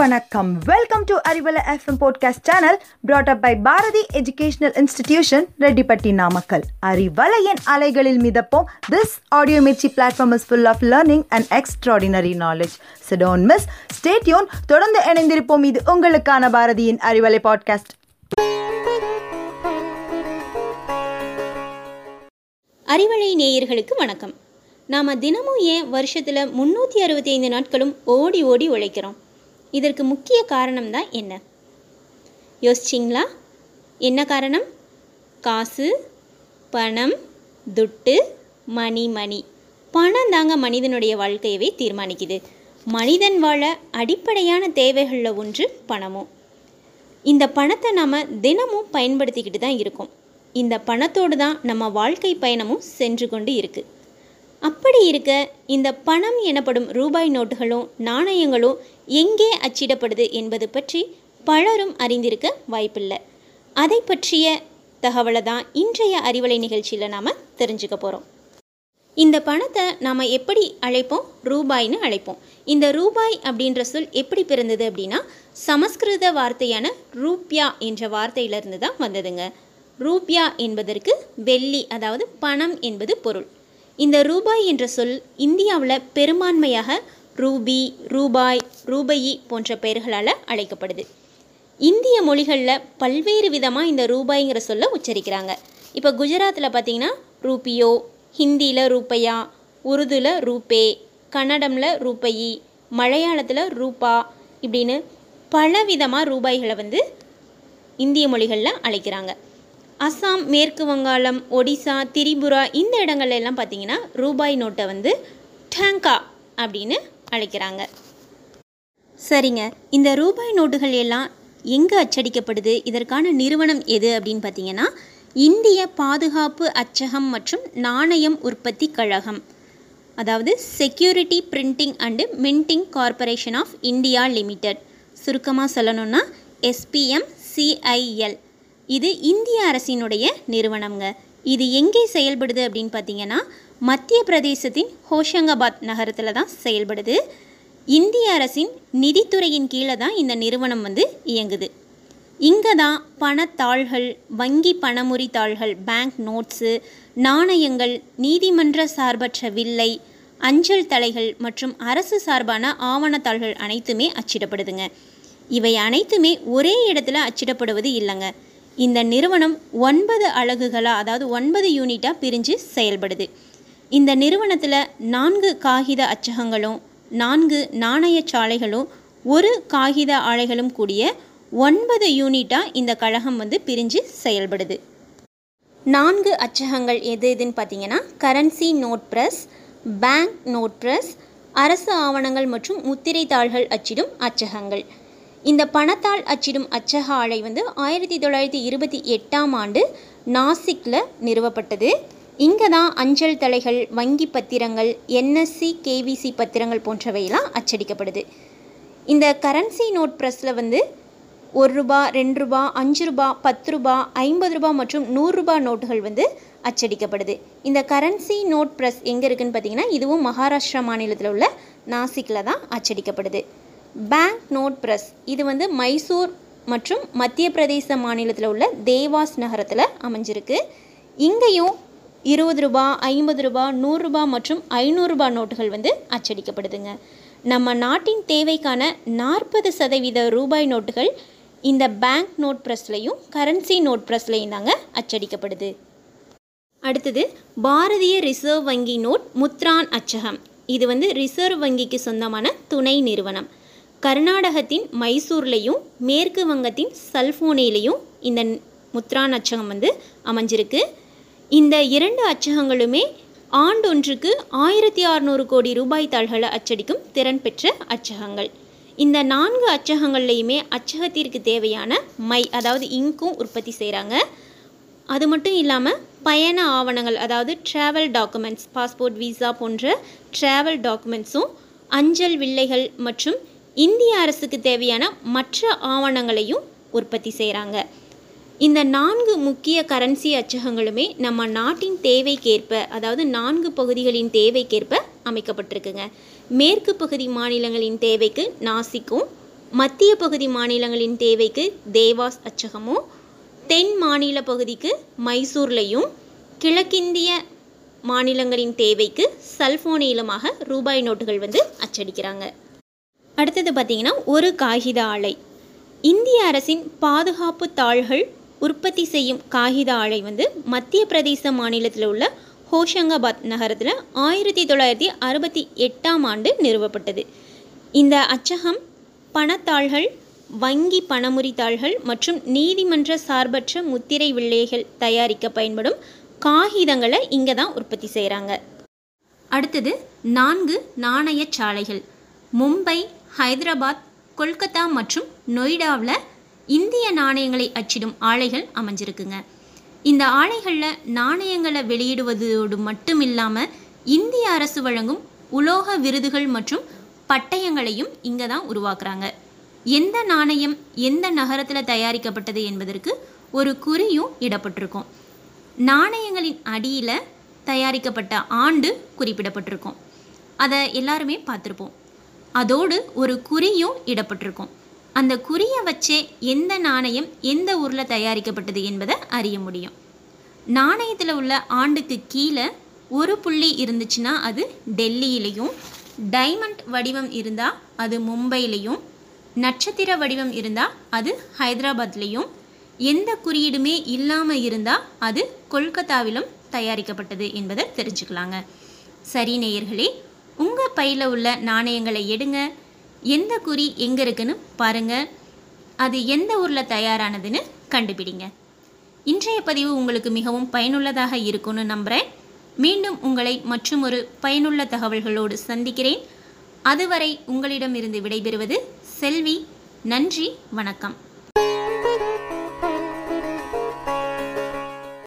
வணக்கம். Welcome to Arivalai FM podcast channel brought up by Bharathi educational institution Rettipatti Namakkal அறிவலையின் அலைகளில் மிதப்போம். This audio Mirchi platform is full of learning and extraordinary knowledge so don't miss stay tuned தொடர்ந்து இணைந்திருப்போம். இது உங்களுக்கான பாரதியின் Arivalai podcast Arivalai நேயர்களுக்கு வணக்கம். நாம் தினமும் ஏன் வருஷத்தில் முந்நூற்றி அறுபத்தி ஐந்து நாட்களும் ஓடி ஓடி உழைக்கிறோம்? இதற்கு முக்கிய காரணம் தான் என்ன? யோசிச்சிங்களா? என்ன காரணம்? காசு பணம் துட்டு மணி மணி. பணம் தாங்க மனிதனுடைய வாழ்க்கையவே தீர்மானிக்குது. மனிதன் வாழ அடிப்படையான தேவைகளில் ஒன்று பணமும். இந்த பணத்தை நாம் தினமும் பயன்படுத்திக்கிட்டு தான் இருக்கோம். இந்த பணத்தோடு தான் நம்ம வாழ்க்கை பயணமும் சென்று கொண்டு இருக்குது அப்படி இருக்க இந்த பணம் எனப்படும் ரூபாய் நோட்டுகளும் நாணயங்களும் எங்கே அச்சிடப்படுது என்பது பற்றி பலரும் அறிந்திருக்க வாய்ப்பில்லை. அதை பற்றிய தகவலை தான் இன்றைய அறிவலை நிகழ்ச்சியில் நாம் தெரிஞ்சுக்க போகிறோம் இந்த பணத்தை நாம் எப்படி அழைப்போம்? ரூபாய்னு அழைப்போம். இந்த ரூபாய் அப்படின்ற சொல் எப்படி பிறந்தது அப்படின்னா சமஸ்கிருத வார்த்தையான ரூப்யா என்ற வார்த்தையிலிருந்து தான் வந்ததுங்க. ரூப்யா என்பதற்கு வெள்ளி அதாவது பணம் என்பது பொருள். இந்த ரூபாய் என்ற சொல் இந்தியாவில் பெரும்பான்மையாக ரூபி ரூபாய் ரூபயி போன்ற பெயர்களால் அழைக்கப்படுது. இந்திய மொழிகளில் பல்வேறு விதமாக இந்த ரூபாய்ங்கிற சொல்ல உச்சரிக்கிறாங்க. இப்போ குஜராத்தில் பார்த்தீங்கன்னா ரூபியோ ஹிந்தியில் ரூபையா உருதுல ரூபே கன்னடமில் ரூபயி மலையாளத்தில் ரூபா இப்படின்னு பல விதமாக ரூபாய்களை வந்து இந்திய மொழிகளில் அழைக்கிறாங்க. அஸ்ஸாம் மேற்கு வங்காளம் ஒடிசா திரிபுரா இந்த இடங்கள்ல எல்லாம் பார்த்தீங்கன்னா ரூபாய் நோட்டை வந்து டேங்கா அப்படின்னு அழைக்கிறாங்க. சரிங்க. இந்த ரூபாய் நோட்டுகள் எல்லாம் எங்கே அச்சடிக்கப்படுது? இதற்கான நிறுவனம் எது அப்படின்னு பார்த்தீங்கன்னா இந்திய பாதுகாப்பு அச்சகம் மற்றும் நாணயம் உற்பத்தி கழகம். அதாவது security printing and minting corporation of India limited. சுருக்கமாக சொல்லணும்னா எஸ்பிஎம் சிஐஎல் இது இந்திய அரசினுடைய நிறுவனம்ங்க. இது எங்கே செயல்படுது அப்படின்னு பார்த்தீங்கன்னா மத்திய பிரதேசத்தின் ஹோஷங்காபாத் நகரத்தில் தான் செயல்படுது. இந்திய அரசின் நிதித்துறையின் கீழே தான் இந்த நிறுவனம் வந்து இயங்குது. இங்கே தான் பணத்தாள்கள் வங்கி பணமுறி தாள்கள் பேங்க் நோட்ஸு நாணயங்கள் நீதிமன்ற சார்பற்ற வில்லை அஞ்சல் தலைகள் மற்றும் அரசு சார்பான ஆவணத்தாள்கள் அனைத்துமே அச்சிடப்படுதுங்க. இவை அனைத்துமே ஒரே இடத்துல அச்சிடப்படுவது இல்லைங்க. இந்த நிறுவனம் ஒன்பது அலகுகளாக அதாவது ஒன்பது யூனிட்டாக பிரிஞ்சு செயல்படுது. இந்த நிறுவனத்தில் நான்கு காகித அச்சகங்களும் நான்கு நாணய சாலைகளும் ஒரு காகித ஆலைகளும் கூடிய ஒன்பது யூனிட்டாக இந்த கழகம் வந்து பிரிஞ்சு செயல்படுது. நான்கு அச்சகங்கள் எது எதுன்னு பார்த்தீங்கன்னா currency note press bank note press அரசு ஆவணங்கள் மற்றும் முத்திரை தாள்கள் அச்சிடும் அச்சகங்கள். இந்த பணத்தால் அச்சிடும் அச்சக ஆலை வந்து ஆயிரத்தி தொள்ளாயிரத்தி இருபத்தி எட்டாம் ஆண்டு நாசிக்கில் நிறுவப்பட்டது. இங்கே தான் அஞ்சல் தலைகள் வங்கி பத்திரங்கள் என்எஸ்சி கேவிசி பத்திரங்கள் போன்றவையெல்லாம் அச்சடிக்கப்படுது. இந்த கரன்சி நோட் ப்ரெஸ்ஸில் வந்து ஒரு ரூபா ரெண்டு ரூபா அஞ்சு ரூபா பத்து ரூபா ஐம்பது ரூபா மற்றும் நூறுரூபா நோட்டுகள் வந்து அச்சடிக்கப்படுது. இந்த கரன்சி நோட் ப்ரெஸ் எங்கே இருக்குதுன்னு பார்த்தீங்கன்னா இதுவும் மகாராஷ்டிரா மாநிலத்தில் உள்ள நாசிக்கில் தான் அச்சடிக்கப்படுது. பேங்க் நோட் ப்ரெஸ் இது வந்து மைசூர் மற்றும் மத்திய பிரதேச மாநிலத்தில் உள்ள தேவாஸ் நகரத்தில் அமைஞ்சிருக்கு. இங்கேயும் இருபது ரூபா ஐம்பது ரூபா நூறுரூபா மற்றும் ஐநூறுரூபா நோட்டுகள் வந்து அச்சடிக்கப்படுதுங்க. நம்ம நாட்டின் தேவைக்கான நாற்பது சதவீத ரூபாய் நோட்டுகள் இந்த பேங்க் நோட் ப்ரெஸ்லையும் கரன்சி நோட் ப்ரெஸ்லையும் தாங்க அச்சடிக்கப்படுது. அடுத்தது பாரதிய ரிசர்வ் வங்கி நோட் முத்ரான் அச்சகம். இது வந்து ரிசர்வ் வங்கிக்கு சொந்தமான துணை நிறுவனம். கர்நாடகத்தின் மைசூர்லேயும் மேற்கு வங்கத்தின் சல்ஃபோனிலையும் இந்த முத்ரான் அச்சகம் வந்து அமைஞ்சிருக்கு. இந்த இரண்டு அச்சகங்களுமே ஆண்டொன்றுக்கு ஆயிரத்தி அறநூறு கோடி ரூபாய் தாள்களை அச்சடிக்கும் திறன் பெற்ற அச்சகங்கள். இந்த நான்கு அச்சகங்கள்லையுமே அச்சகத்திற்கு தேவையான மை அதாவது இங்கும் உற்பத்தி செய்கிறாங்க அது மட்டும் இல்லாமல் பயண ஆவணங்கள் அதாவது ட்ராவல் டாக்குமெண்ட்ஸ் பாஸ்போர்ட் விசா போன்ற ட்ராவல் டாக்குமெண்ட்ஸும் அஞ்சல் வில்லைகள் மற்றும் இந்திய அரசுக்கு தேவையான மற்ற ஆவணங்களையும் உற்பத்தி செய்கிறாங்க இந்த நான்கு முக்கிய கரன்சி அச்சகங்களுமே நம்ம நாட்டின் தேவைக்கேற்ப அதாவது நான்கு பகுதிகளின் தேவைக்கேற்ப அமைக்கப்பட்டிருக்குங்க. மேற்கு பகுதி மாநிலங்களின் தேவைக்கு நாசிக்கும் மத்திய பகுதி மாநிலங்களின் தேவைக்கு தேவாஸ் அச்சகமும் தென் மாநில பகுதிக்கு மைசூர்லையும் கிழக்கிந்திய மாநிலங்களின் தேவைக்கு சல்ஃபோனிலுமாக ரூபாய் நோட்டுகள் வந்து அச்சடிக்கிறாங்க. அடுத்தது பார்த்திங்கன்னா ஒரு காகித ஆலை. இந்திய அரசின் பாதுகாப்பு தாள்கள் உற்பத்தி செய்யும் காகித ஆலை வந்து மத்திய பிரதேச மாநிலத்தில் உள்ள ஹோஷங்காபாத் நகரத்தில் ஆயிரத்தி தொள்ளாயிரத்தி அறுபத்தி எட்டாம் ஆண்டு நிறுவப்பட்டது. இந்த அச்சகம் பணத்தாள்கள் வங்கி பணமுறி தாள்கள் மற்றும் நீதிமன்ற சார்பற்ற முத்திரை வில்லைகள் தயாரிக்க பயன்படும் காகிதங்களை இங்கே தான் உற்பத்தி செய்கிறாங்க அடுத்தது நான்கு நாணய சாலைகள். மும்பை ஹைதராபாத் கொல்கத்தா மற்றும் நொய்டாவில் இந்திய நாணயங்களை அச்சிடும் ஆலைகள் அமைஞ்சிருக்குங்க. இந்த ஆலைகளில் நாணயங்களை வெளியிடுவதோடு மட்டும் இல்லாமல் இந்திய அரசு வழங்கும் உலோக விருதுகள் மற்றும் பட்டயங்களையும் இங்கே தான் உருவாக்குறாங்க. எந்த நாணயம் எந்த நகரத்தில் தயாரிக்கப்பட்டது என்பதற்கு ஒரு குறியும் இடப்பட்டிருக்கும். நாணயங்களின் அடியில் தயாரிக்கப்பட்ட ஆண்டு குறிப்பிடப்பட்டிருக்கும். அதை எல்லாருமே பார்த்துருப்போம். அதோடு ஒரு குறியும் இடப்பட்டிருக்கும். அந்த குறியை வச்சே எந்த நாணயம் எந்த ஊரில் தயாரிக்கப்பட்டது என்பதை அறிய முடியும். நாணயத்தில் உள்ள ஆண்டுக்கு கீழே ஒரு புள்ளி இருந்துச்சுன்னா அது டெல்லியிலையும் டைமண்ட் வடிவம் இருந்தால் அது மும்பையிலையும் நட்சத்திர வடிவம் இருந்தால் அது ஹைதராபாத்லேயும் எந்த குறியீடுமே இல்லாமல் இருந்தால் அது கொல்கத்தாவிலும் தயாரிக்கப்பட்டது என்பதை தெரிஞ்சுக்கலாங்க. சரி நேயர்களே உங்கள் பையில் உள்ள நாணயங்களை எடுங்க. எந்த குறி எங்கே இருக்குன்னு பாருங்கள் அது எந்த ஊரில் தயாரானதுன்னு கண்டுபிடிங்க. இன்றைய பதிவு உங்களுக்கு மிகவும் பயனுள்ளதாக இருக்கும்னு நம்புகிறேன் மீண்டும் உங்களை மற்றும் ஒரு பயனுள்ள தகவல்களோடு சந்திக்கிறேன். அதுவரை உங்களிடமிருந்து விடைபெறுவது செல்வி. நன்றி வணக்கம்.